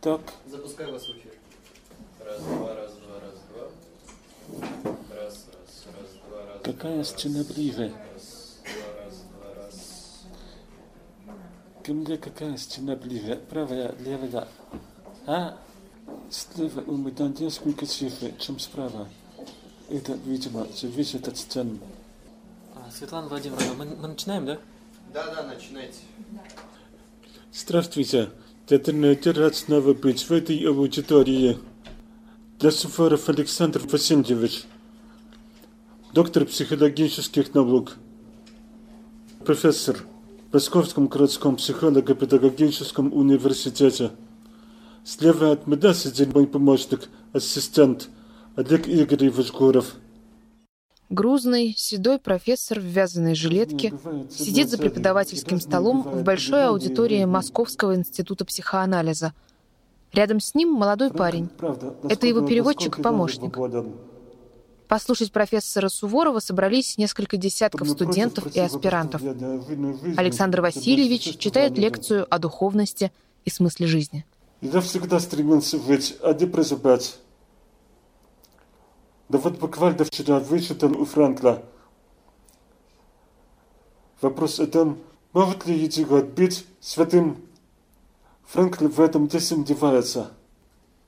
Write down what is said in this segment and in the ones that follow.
Так. Запускаю вас в эфир. Раз, два, раз, два, раз, два. Раз, раз, раз, два, раз. Какая стена ближе? Раз, два, раз, два, раз. Ко мне какая стена ближе? Правая, левая? А? Слева у меня несколько цифр, чем справа. Это, видимо, зависит от стен. А, Светлана Владимировна, мы, мы начинаем, да? Да, да, начинайте. Здравствуйте. Рад снова быть в этой аудитории. Я Суфаров Александр Васильевич, доктор психологических наук, профессор в Московском городском психолого-педагогическом университете. Слева от меня сидит мой помощник, ассистент Олег Игоревич Гуров. Грузный, седой профессор в вязаной жилетке сидит за преподавательским столом в большой аудитории Московского института психоанализа. Рядом с ним молодой парень. Это его переводчик и помощник. Послушать профессора Суворова собрались несколько десятков студентов и аспирантов. Александр Васильевич читает лекцию о духовности и смысле жизни. Я всегда стремился быть, а не прозябать. Да вот буквально вчера вычитал у Франкла. Вопрос о том, может ли идиот быть святым. Франкл в этом не сомневается.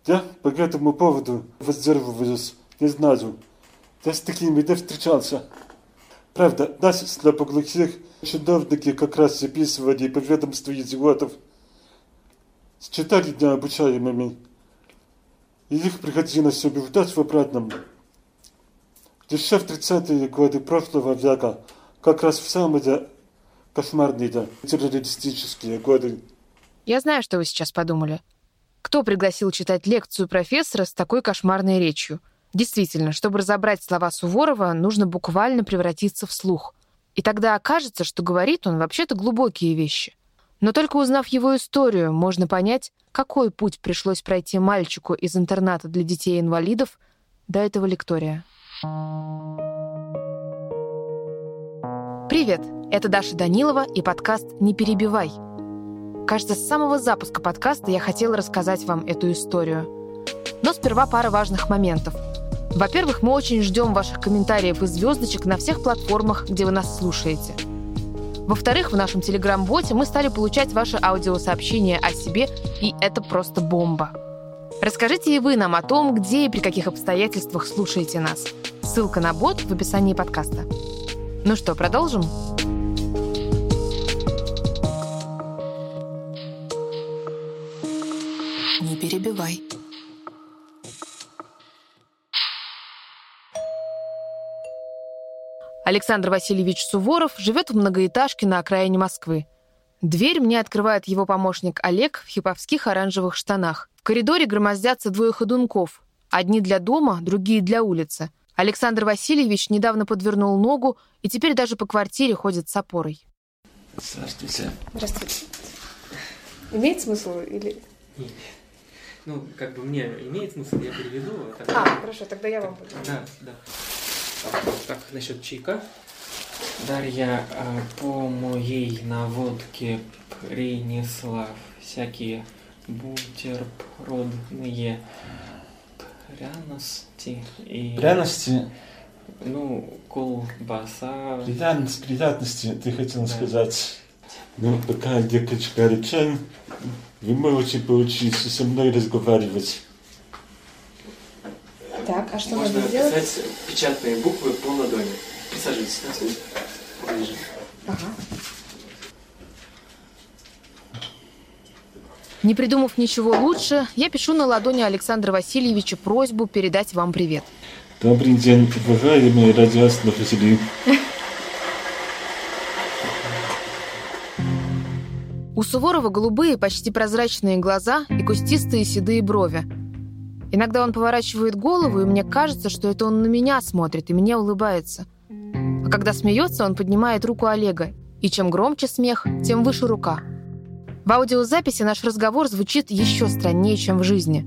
Я по этому поводу воздерживаюсь, не знаю. Я с такими не встречался. Правда, нас, слабоглухих, чиновники как раз записывали по ведомству идиотов. Считали необучаемыми. И их приходилось убеждать в обратном. Еще в 30-е годы прошлого века, как раз в самые кошмарные террористические годы. Я знаю, что вы сейчас подумали. Кто пригласил читать лекцию профессора с такой кошмарной речью? Действительно, чтобы разобрать слова Суворова, нужно буквально превратиться в слух. И тогда окажется, что говорит он вообще-то глубокие вещи. Но только узнав его историю, можно понять, какой путь пришлось пройти мальчику из интерната для детей-инвалидов до этого лектория. Привет! Это Даша Данилова и подкаст «Не перебивай». Кажется, с самого запуска подкаста я хотела рассказать вам эту историю. Но сперва пара важных моментов. Во-первых, мы очень ждем ваших комментариев и звездочек на всех платформах, где вы нас слушаете. Во-вторых, в нашем телеграм-боте мы стали получать ваши аудиосообщения о себе, и это просто бомба. Расскажите и вы нам о том, где и при каких обстоятельствах слушаете нас. Ссылка на бот в описании подкаста. Ну что, продолжим? Не перебивай. Александр Васильевич Суворов живет в многоэтажке на окраине Москвы. Дверь мне открывает его помощник Олег в хиповских оранжевых штанах. В коридоре громоздятся двое ходунков. Одни для дома, другие для улицы. Александр Васильевич недавно подвернул ногу и теперь даже по квартире ходит с опорой. Здравствуйте. Здравствуйте. Имеет смысл или... Ну, как бы мне имеет смысл, я переведу. а так- А, хорошо, тогда я вам буду. Да, да. Так, насчет чайка. Дарья а, по моей наводке принесла всякие бутербродные пряности и... Пряности, Ну, колбаса. приятность, приятности, ты хотел Да. сказать. Ну, пока девочка речен, вы можете поучиться со мной разговаривать. Так, а что Можно нужно сделать? писать печатные буквы по ладони. Присаживайтесь на стул. Поближе. Ага. Не придумав ничего лучше, я пишу на ладони Александра Васильевича просьбу передать вам привет. Добрый день, уважаемые радиослушатели. У Суворова голубые, почти прозрачные глаза и кустистые седые брови. Иногда он поворачивает голову, и мне кажется, что это он на меня смотрит и мне улыбается. А когда смеется, он поднимает руку Олега, и чем громче смех, тем выше рука. В аудиозаписи наш разговор звучит еще страннее, чем в жизни.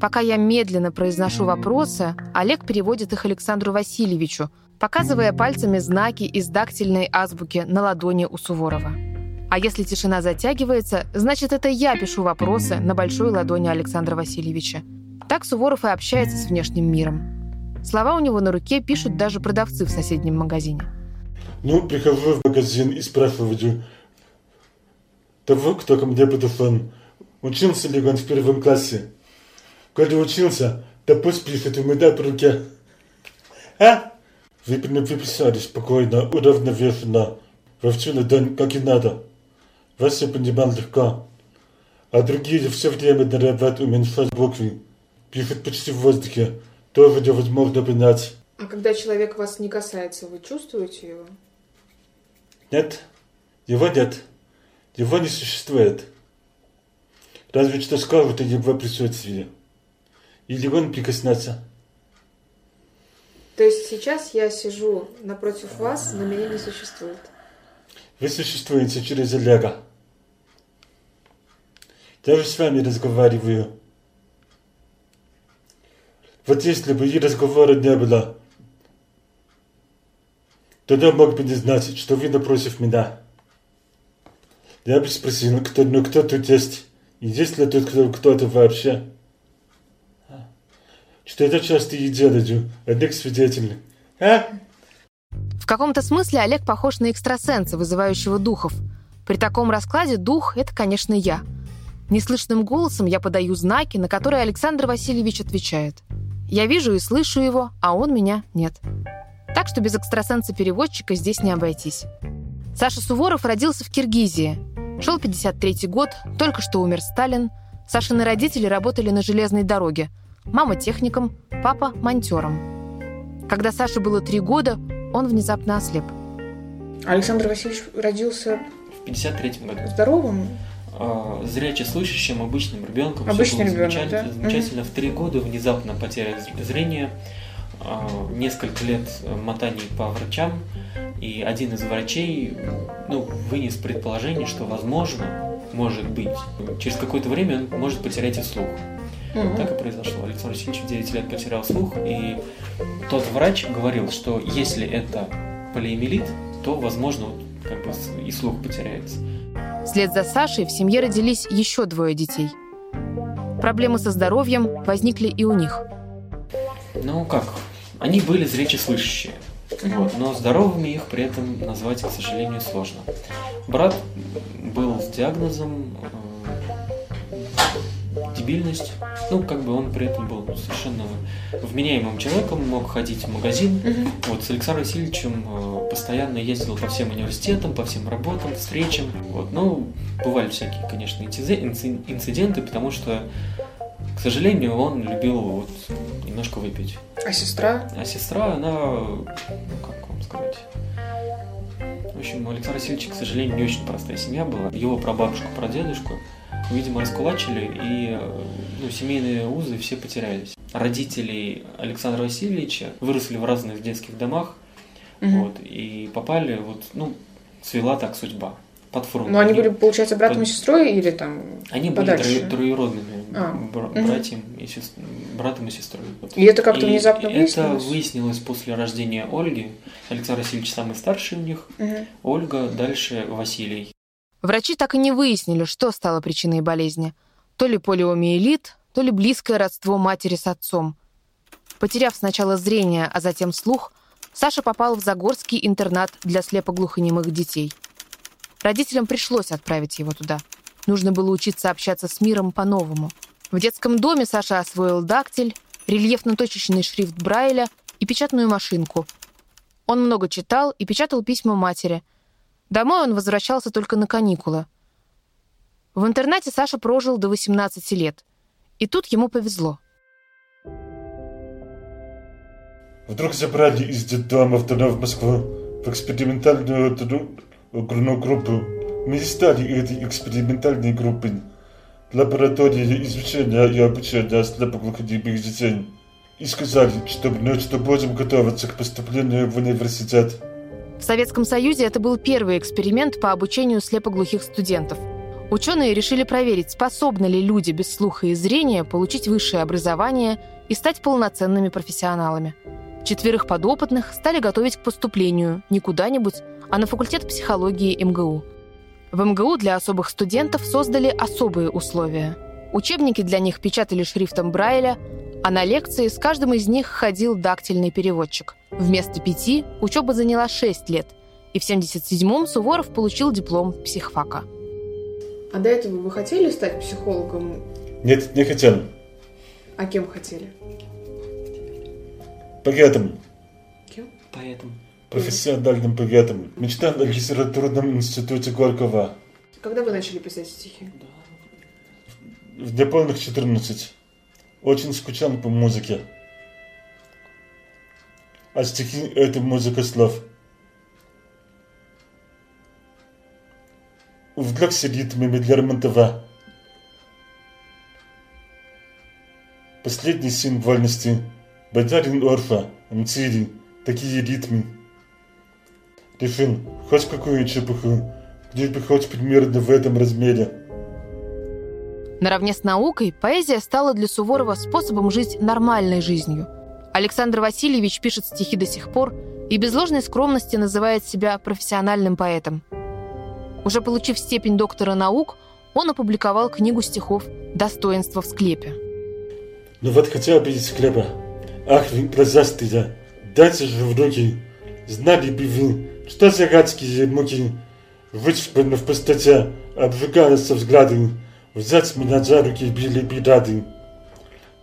Пока я медленно произношу вопросы, Олег переводит их Александру Васильевичу, показывая пальцами знаки из дактильной азбуки на ладони у Суворова. А если тишина затягивается, значит, это я пишу вопросы на большой ладони Александра Васильевича. Так Суворов и общается с внешним миром. Слова у него на руке пишут даже продавцы в соседнем магазине. Ну, прихожу в магазин и спрашиваю того, кто ко мне подошел, учился ли он в первом классе. Коли учился, то пусть пишет у меня по руке. А? Вы бы выписали спокойно, уравновешенно, во всю ладонь, как и надо. Вас я понимал легко. А другие все время норовят уменьшать буквы. Пишут почти в воздухе. Тоже невозможно понять. А когда человек вас не касается, вы чувствуете его? Нет, его нет. Его не существует. Разве что скажут о его присутствии. Или он прикоснется. То есть сейчас я сижу напротив вас, но меня не существует. Вы существуете через Олега. Я же с вами разговариваю. Вот если бы и разговора не было, тогда мог бы не знать, что вы напротив меня. Я спросил, кто, ну кто тут есть? И есть ли тут кто, кто-то вообще? Что это часто и делаю. Олег свидетель. А? В каком-то смысле Олег похож на экстрасенса, вызывающего духов. При таком раскладе дух — это, конечно, я. Неслышным голосом я подаю знаки, на которые Александр Васильевич отвечает. Я вижу и слышу его, а он меня нет. Так что без экстрасенса-переводчика здесь не обойтись. Саша Суворов родился в Киргизии. Шел 53-й год, только что умер Сталин. Сашины родители работали на железной дороге. Мама техником, папа монтером. Когда Саше было три года, он внезапно ослеп. Александр Васильевич родился В 53 году. здоровым. А, Зряче слышащим обычным ребенком. Обычный было ребенок, замечательно, да? замечательно. В три года внезапно потеря зр- зрения, а, несколько лет мотаний по врачам, и один из врачей ну, вынес предположение, что возможно, может быть, через какое-то время он может потерять и слух. Мгм. Так и произошло. Александр Васильевич в 9 лет потерял слух, и тот врач говорил, что если это полиэмилит, то, возможно, как бы и слух потеряется. Вслед за Сашей в семье родились еще двое детей. Проблемы со здоровьем возникли и у них. Ну как, они были зречеслышащие, вот, но здоровыми их при этом назвать, к сожалению, сложно. Брат был с диагнозом э, дебильность, ну как бы он при этом был совершенно вменяемым человеком, мог ходить в магазин, Мгм. вот, с Александром Васильевичем э, постоянно ездил по всем университетам, по всем работам, встречам. Вот. Ну, бывали всякие, конечно, инциде- инци- инциденты, потому что, к сожалению, он любил вот немножко выпить. А сестра? А сестра, она, ну, как вам сказать... В общем, у Александра Васильевича, к сожалению, не очень простая семья была. Его прабабушку, прадедушку, видимо, раскулачили, и ну, семейные узы все потерялись. Родители Александра Васильевича выросли в разных детских домах, Мгм. вот, и попали, вот, ну, свела так судьба. Под фронт. Но они были, получается, братом и под- сестрой или там Они были подальше? трое- троюродными А, бра- братьям и сес- братом и сестрой. Вот. И это как-то И внезапно Это выяснилось? выяснилось после рождения Ольги. Александр Васильевич самый старший у них. Мгм. Ольга, дальше Василий. Врачи так и не выяснили, что стало причиной болезни. То ли полиомиелит, то ли близкое родство матери с отцом. Потеряв сначала зрение, а затем слух, Саша попал в Загорский интернат для слепоглухонемых детей. Родителям пришлось отправить его туда. Нужно было учиться общаться с миром по-новому. В детском доме Саша освоил дактиль, рельефно-точечный шрифт Брайля и печатную машинку. Он много читал и печатал письма матери. Домой он возвращался только на каникулы. В интернате Саша прожил до 18 лет. И тут ему повезло. Вдруг забрали из детдома в Москву в экспериментальную ну, группу. Мы стали этой экспериментальной группой. Лаборатории изучения и обучения слепоглухонемых детей. И сказали, что, ну, что будем готовиться к поступлению в университет. В Советском Союзе это был первый эксперимент по обучению слепоглухих студентов. Ученые решили проверить, способны ли люди без слуха и зрения получить высшее образование и стать полноценными профессионалами. Четверых подопытных стали готовить к поступлению не куда-нибудь, а на факультет психологии МГУ. В МГУ для особых студентов создали особые условия. Учебники для них печатали шрифтом Брайля, а на лекции с каждым из них ходил дактильный переводчик. Вместо пяти учеба заняла шесть лет, и в 77-м Суворов получил диплом психфака. А до этого вы хотели стать психологом? Нет, не хотел. А кем хотели? Поэтому Кем? Поэтому. Профессиональным поэтом. Мечтал о литературном институте Горького. Когда вы начали писать стихи? В неполных 14. Очень скучал по музыке. А стихи – это музыка слов. Увлекся ритмами Лермонтова. Последний сын вольности. Боярин Орфа, Мцири, такие ритмы. Решил, хоть какую чепуху, лишь бы хоть примерно в этом размере. Наравне с наукой поэзия стала для Суворова способом жить нормальной жизнью. Александр Васильевич пишет стихи до сих пор и без ложной скромности называет себя профессиональным поэтом. Уже получив степень доктора наук, он опубликовал книгу стихов «Достоинство в склепе». Ну вот хотел из хлеба. Ах, вы глазастые, дайте же в руки. Знали бы вы, что за гадские муки. Вычпаны в пустоте, обжигаются взгляды. Взять меня за руки били бы рады.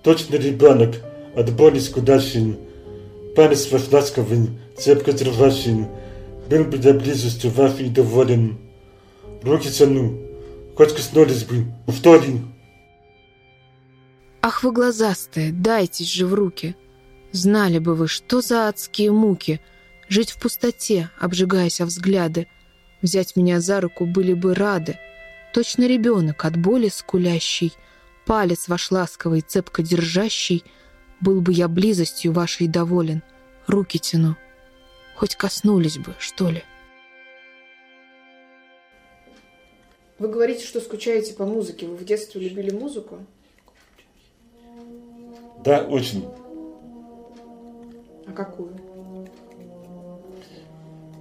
Точно ребенок, от боли скудащий. Палец ваш ласковый, цепко дрожащий. Был бы я близостью вашей доволен. Руки тяну, хоть коснулись бы, что ли? Ах вы глазастые, дайтесь же в руки. Знали бы вы, что за адские муки. Жить в пустоте, обжигаясь о взгляды. Взять меня за руку были бы рады. Точно ребенок от боли скулящий. Палец ваш ласковый, цепко держащий. Был бы я близостью вашей доволен. Руки тяну. Хоть коснулись бы, что ли. Вы говорите, что скучаете по музыке. Вы в детстве любили музыку? Да, очень. А какую?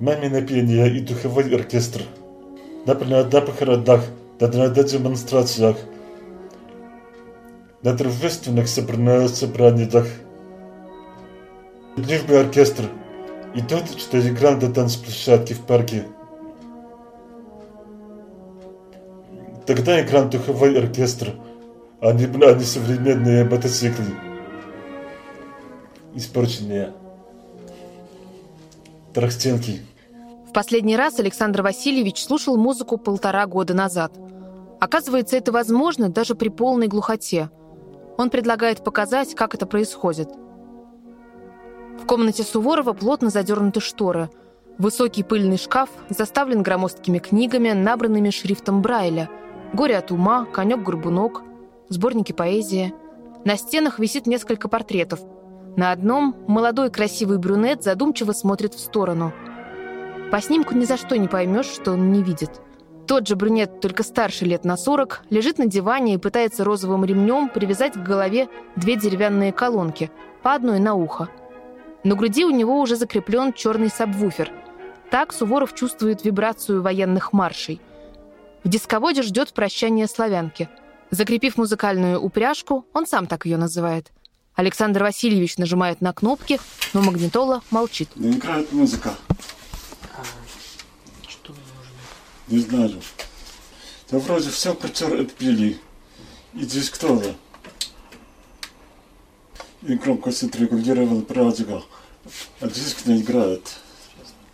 Мамино пение и духовой оркестр. Например, на похоронах, на, демонстрациях, на торжественных собраниях. Лишь оркестр. И тот, что играл на танцплощадке в парке. Тогда играл духовой оркестр, а не, а не современные мотоциклы. Испорченные. Трахстенки. Последний раз Александр Васильевич слушал музыку полтора года назад. Оказывается, это возможно даже при полной глухоте. Он предлагает показать, как это происходит. В комнате Суворова плотно задернуты шторы. Высокий пыльный шкаф заставлен громоздкими книгами, набранными шрифтом Брайля. «Горе от ума», «Конек-горбунок», сборники поэзии. На стенах висит несколько портретов. На одном молодой красивый брюнет задумчиво смотрит в сторону. По снимку ни за что не поймешь, что он не видит. Тот же брюнет, только старше лет на 40, лежит на диване и пытается розовым ремнем привязать к голове две деревянные колонки, по одной на ухо. На груди у него уже закреплен черный сабвуфер. Так Суворов чувствует вибрацию военных маршей. В дисководе ждет прощание славянки. Закрепив музыкальную упряжку, он сам так ее называет. Александр Васильевич нажимает на кнопки, но магнитола молчит. Не играет музыка. Не знаю. Да вроде все протер отпили. И диск тоже. И громкость отрегулировал радио. А диск не играет.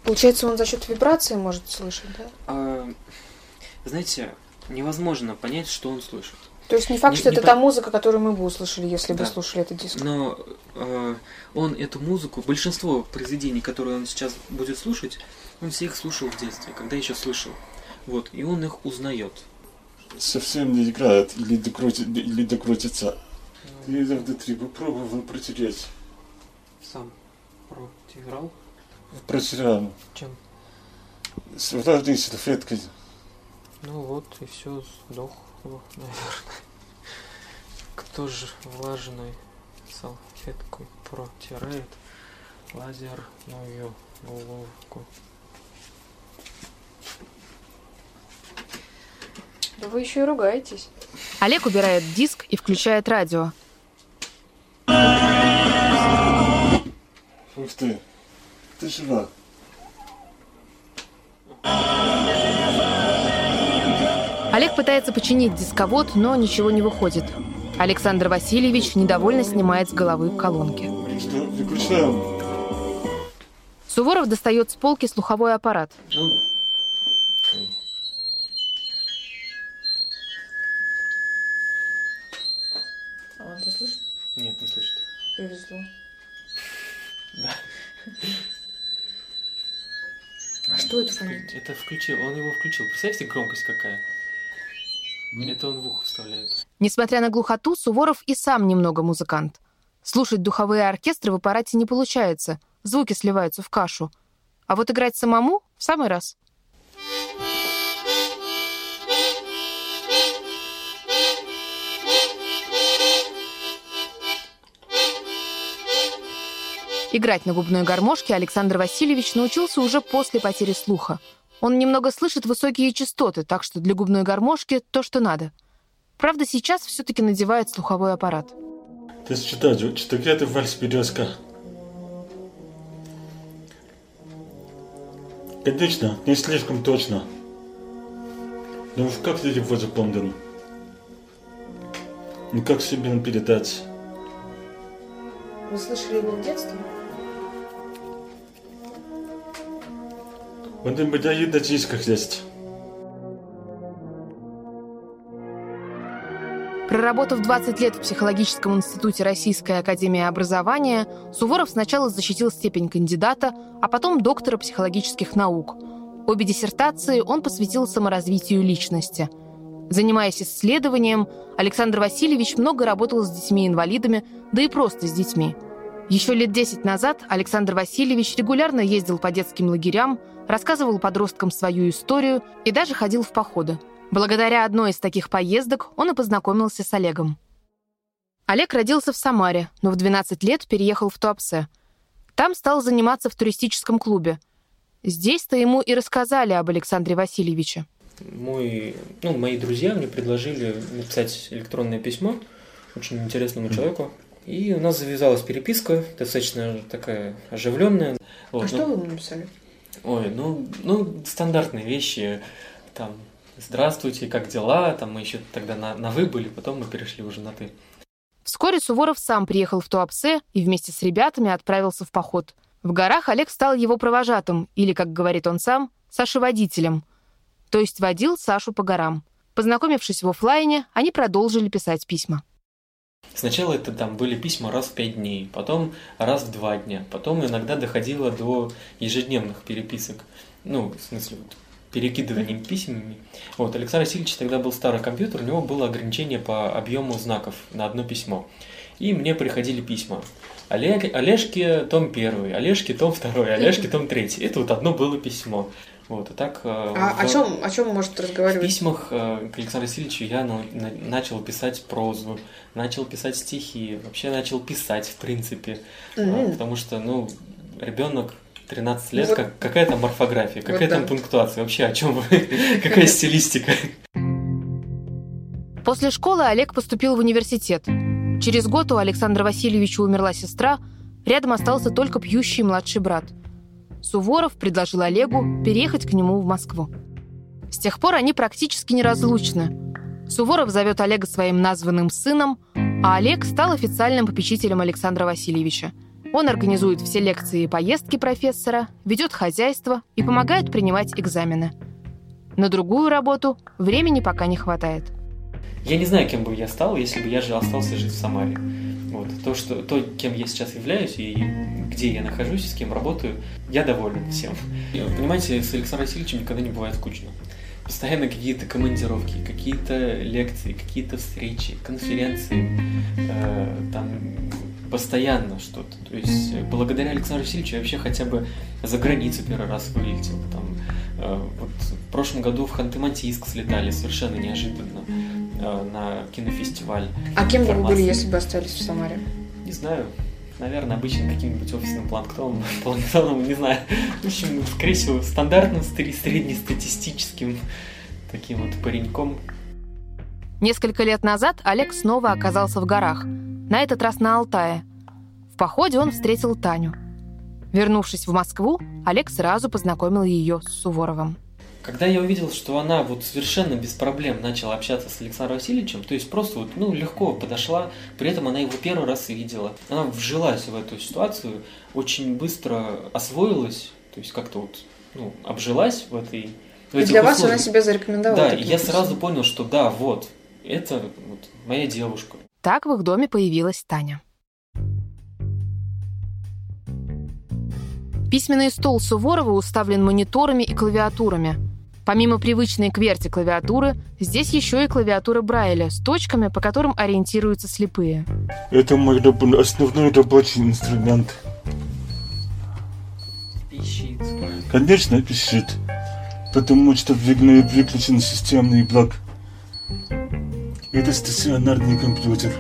Получается, он за счет вибрации может слышать, да? А, знаете, невозможно понять, что он слышит. То есть не факт, Не- что не это по- та музыка, которую мы бы услышали, если бы Да. слушали этот диск. Но э, он эту музыку, большинство произведений, которые он сейчас будет слушать, он все их слушал в детстве, когда еще слышал. Вот, и он их узнает. Совсем не играет. Или, докрути, или докрутится. Я внутри попробовал протереть. Сам играл? Протерял. Чем? С влажной салфеткой. Ну вот, и все сдох, наверное. Кто же влажной салфеткой протирает лазерную головку? Да вы еще и ругаетесь. Олег убирает диск и включает радио. Ух ты, ты жива. Олег пытается починить дисковод, но ничего не выходит. Александр Васильевич недовольно снимает с головы колонки. Что, выключаем? Суворов достает с полки слуховой аппарат. Ну, Повезло. Да. А что это фонит? Это включил, он его включил. Представьте, громкость какая. Это он в ухо вставляет. Несмотря на глухоту, Суворов и сам немного музыкант. Слушать духовые оркестры в аппарате не получается, звуки сливаются в кашу. А вот играть самому в самый раз. Играть на губной гармошке Александр Васильевич научился уже после потери слуха. Он немного слышит высокие частоты, так что для губной гармошки то, что надо. Правда, сейчас все-таки надевает слуховой аппарат. Ты считать, что где-то вальс березка. Конечно, не слишком точно. Но уж как ты его запомнил? Ну как себе передать? Вы слышали его в детстве? Он им выдает на дисках есть. Проработав 20 лет в Психологическом институте Российской академии образования, Суворов сначала защитил степень кандидата, а потом доктора психологических наук. Обе диссертации он посвятил саморазвитию личности. Занимаясь исследованием, Александр Васильевич много работал с детьми-инвалидами, да и просто с детьми. Еще лет 10 назад Александр Васильевич регулярно ездил по детским лагерям, рассказывал подросткам свою историю и даже ходил в походы. Благодаря одной из таких поездок он и познакомился с Олегом. Олег родился в Самаре, но в 12 лет переехал в Туапсе. Там стал заниматься в туристическом клубе. Здесь-то ему и рассказали об Александре Васильевиче. Мой, ну, мои друзья мне предложили написать электронное письмо очень интересному человеку. И у нас завязалась переписка, достаточно такая оживленная. Вот, а ну, что вы написали? Ой, ну, ну, стандартные вещи, там, здравствуйте, как дела, там мы еще тогда на, на вы были, потом мы перешли уже на ты. Вскоре Суворов сам приехал в Туапсе и вместе с ребятами отправился в поход. В горах Олег стал его провожатым, или, как говорит он сам, Сашей-водителем. То есть водил Сашу по горам. Познакомившись в офлайне, они продолжили писать письма. Сначала это там были письма раз в пять дней, потом раз в два дня, потом иногда доходило до ежедневных переписок, ну, в смысле, вот, перекидыванием письмами. Вот, Александр Васильевич тогда был старый компьютер, у него было ограничение по объему знаков на одно письмо. И мне приходили письма. Олег, Олежке том первый, Олежке том второй, Олежке том третий. Это вот одно было письмо. Вот, и так... А в... о чем, о чем может В разговаривать? письмах э, к Александру Васильевичу я на- на- начал писать прозу, начал писать стихи, вообще начал писать, в принципе. А, Мгм. Потому что, ну, ребенок 13 лет, Вот. как, какая там орфография, какая Вот там да. пунктуация, вообще о чем вы, какая стилистика. После школы Олег поступил в университет. Через год у Александра Васильевича умерла сестра, рядом остался только пьющий младший брат. Суворов предложил Олегу переехать к нему в Москву. С тех пор они практически неразлучны. Суворов зовет Олега своим названным сыном, а Олег стал официальным попечителем Александра Васильевича. Он организует все лекции и поездки профессора, ведет хозяйство и помогает принимать экзамены. На другую работу времени пока не хватает. Я не знаю, кем бы я стал, если бы я же остался жить в Самаре. Вот. То, что, то, кем я сейчас являюсь и где я нахожусь, с кем работаю, я доволен всем. Понимаете, с Александром Васильевичем никогда не бывает скучно. Постоянно какие-то командировки, какие-то лекции, какие-то встречи, конференции, э, там постоянно что-то. То есть э, благодаря Александру Васильевичу я вообще хотя бы за границу первый раз вылетел. Там, э, вот в прошлом году в Ханты-Мансийск слетали совершенно неожиданно на кинофестиваль. А кем бы вы были, если бы остались в Самаре? Не знаю. Наверное, обычным каким-нибудь офисным планктоном, планктоном, не знаю. В общем, скорее всего, стандартным, сре- среднестатистическим таким вот пареньком. Несколько лет назад Олег снова оказался в горах, на этот раз на Алтае. В походе он встретил Таню. Вернувшись в Москву, Олег сразу познакомил ее с Суворовым. Когда я увидел, что она вот совершенно без проблем начала общаться с Александром Васильевичем, то есть просто вот, ну, легко подошла, при этом она его первый раз видела. Она вжилась в эту ситуацию, очень быстро освоилась, то есть как-то вот, ну, обжилась в этой в И для вас условиях. она себя зарекомендовала. Да, и я образом. сразу понял, что да, вот, это вот моя девушка. Так в их доме появилась Таня. Письменный стол Суворова уставлен мониторами и клавиатурами. Помимо привычной кверти клавиатуры, здесь еще и клавиатура Брайля с точками, по которым ориентируются слепые. Это мой раб- основной рабочий инструмент. Пищит. Конечно, пишет. Потому что выключен системный блок. Это стационарный компьютер.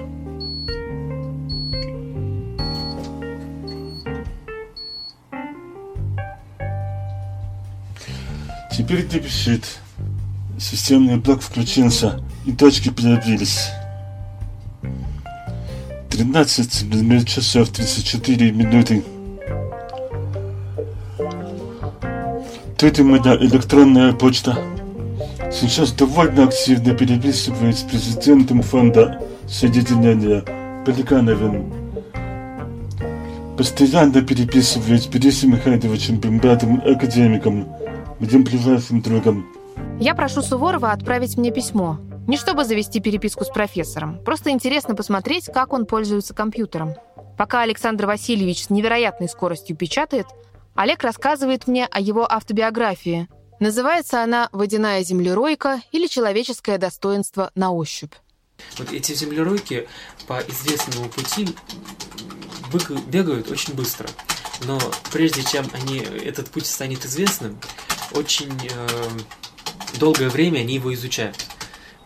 Теперь пишет. Системный блок включился, и точки появились. 13 часов 34 минуты. Тут и моя электронная почта. Сейчас довольно активно переписываюсь с президентом фонда соединения Пеликановым. Постоянно переписываюсь с Борисом Михайловичем Бембатым, академиком, моим ближайшим другом. Я прошу Суворова отправить мне письмо. Не чтобы завести переписку с профессором, просто интересно посмотреть, как он пользуется компьютером. Пока Александр Васильевич с невероятной скоростью печатает, Олег рассказывает мне о его автобиографии. Называется она «Водяная землеройка» или «Человеческое достоинство на ощупь». Вот эти землеройки по известному пути бегают очень быстро. Но прежде чем они, этот путь станет известным, очень э, долгое время они его изучают.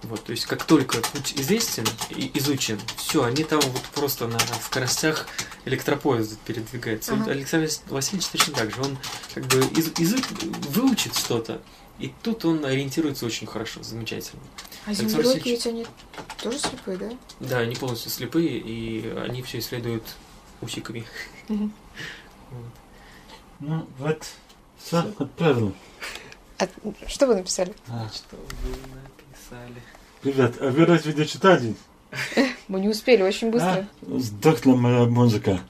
Вот, то есть как только путь известен и изучен, все, они там вот просто на скоростях электропоезда передвигаются. Ага. Вот Александр Васильевич точно так же. Он как бы из- изу- выучит что-то, и тут он ориентируется очень хорошо, замечательно. А Александр землеройки Васильевич. ведь они тоже слепые, да? Да, они полностью слепые, и они все исследуют усиками. Мгм. Ну, вот, все, отправил. А что вы написали? Что вы написали? Ребят, а вы разве не читали? Мы не успели, очень быстро. А? Сдохла моя музыка.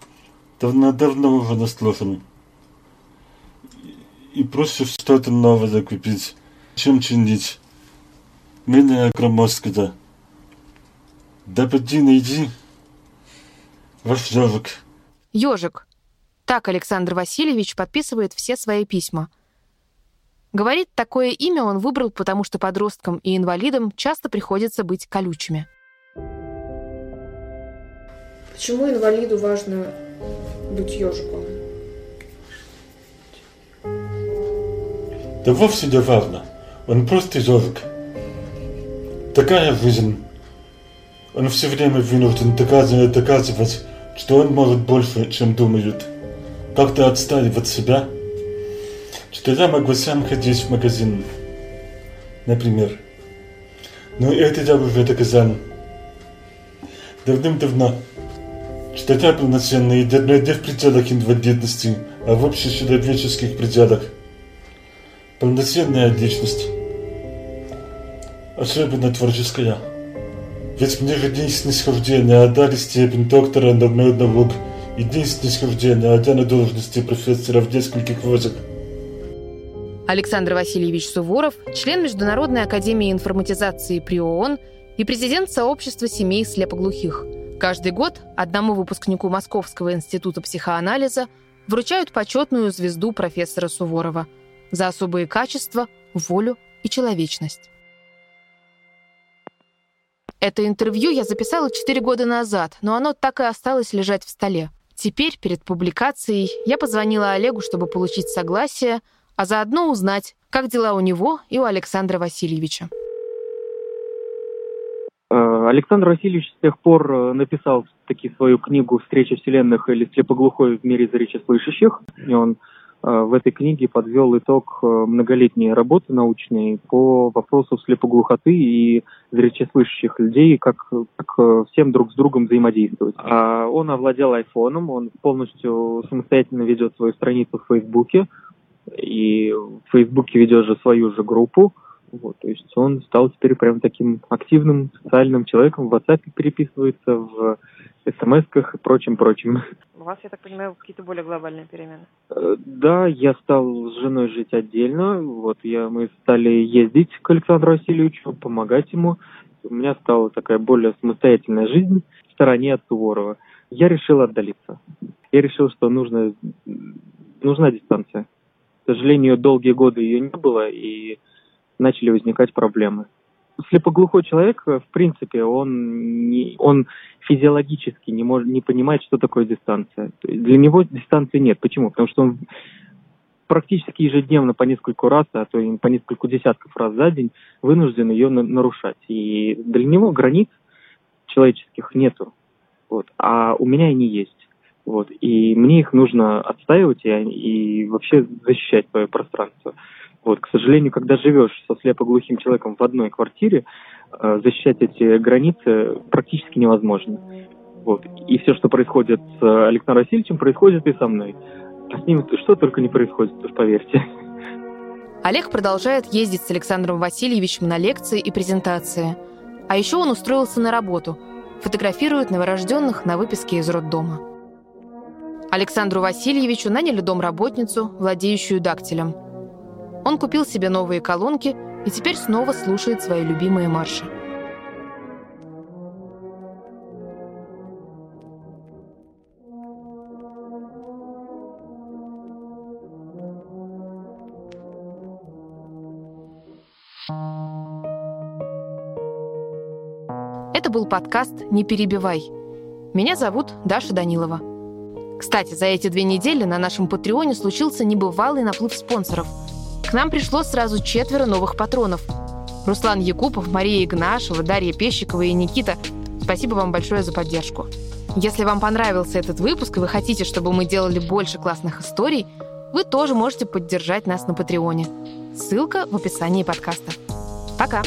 Давно-давно уже наслушан. И- И проще что-то новое купить, чем чинить. Менее громоздкого. Да поди найди. Ваш ежик. Ежик. Так Александр Васильевич подписывает все свои письма. Говорит, такое имя он выбрал, потому что подросткам и инвалидам часто приходится быть колючими. Почему инвалиду важно быть ежиком? Да вовсе не важно. Он просто ежик. Такая жизнь. Он все время вынужден доказывать, доказывать, что он может больше, чем думают. Как-то отстаивать себя. Я могу сам ходить в магазин. Например. Но это я уже доказал. Давным-давно. Что я полноценный не в пределах инвалидности, а в общечеловеческих пределах полноценная личность. Особенно творческая. Ведь мне же день снисхождения отдали степень доктора наук наук день снисхождения отдали на должности профессора в нескольких вузах. Александр Васильевич Суворов, член Международной академии информатизации при ООН и президент сообщества семей слепоглухих. Каждый год одному выпускнику Московского института психоанализа вручают почетную звезду профессора Суворова за особые качества, волю и человечность. Это интервью я записала 4 года назад, но оно так и осталось лежать в столе. Теперь, перед публикацией, я позвонила Олегу, чтобы получить согласие, а заодно узнать, как дела у него и у Александра Васильевича. Э, Александр Васильевич с тех пор э, написал таки свою книгу «Встреча вселенных» или «Слепоглухой в мире зрячеслышащих». И он в этой книге подвел итог многолетней работы научной по вопросу слепоглухоты и зрячеслышащих людей, как, как всем друг с другом взаимодействовать. А он овладел айфоном, он полностью самостоятельно ведет свою страницу в Фейсбуке, и в Фейсбуке ведет же свою же группу, вот, то есть он стал теперь прям таким активным социальным человеком, в WhatsApp переписывается, в смс-ках и прочим-прочим. У вас, я так понимаю, какие-то более глобальные перемены? Э, да, я стал с женой жить отдельно. Вот я, мы стали ездить к Александру Васильевичу, помогать ему. У меня стала такая более самостоятельная жизнь в стороне от Суворова. Я решил отдалиться. Я решил, что нужно, нужна дистанция. К сожалению, долгие годы ее не было, и начали возникать проблемы. Слепоглухой человек, в принципе, он, не, он физиологически не, может, не понимает, что такое дистанция. Для него дистанции нет. Почему? Потому что он практически ежедневно по нескольку раз, а то и по нескольку десятков раз за день вынужден ее на нарушать. И для него границ человеческих нету. Вот. А у меня они есть. Вот. И мне их нужно отстаивать и, и вообще защищать свое пространство. Вот, к сожалению, когда живешь со слепоглухим человеком в одной квартире, э, защищать эти границы практически невозможно. Вот. И все, что происходит с Александром Васильевичем, происходит и со мной. А с ним что только не происходит, уж поверьте. Олег продолжает ездить с Александром Васильевичем на лекции и презентации. А еще он устроился на работу. Фотографирует новорожденных на выписке из роддома. Александру Васильевичу наняли домработницу, владеющую дактилем – он купил себе новые колонки и теперь снова слушает свои любимые марши. Это был подкаст «Не перебивай». Меня зовут Даша Данилова. Кстати, за эти две недели на нашем Патреоне случился небывалый наплыв спонсоров – нам пришло сразу четверо новых патронов. Руслан Якупов, Мария Игнашева, Дарья Пещикова и Никита. Спасибо вам большое за поддержку. Если вам понравился этот выпуск и вы хотите, чтобы мы делали больше классных историй, вы тоже можете поддержать нас на Патреоне. Ссылка в описании подкаста. Пока!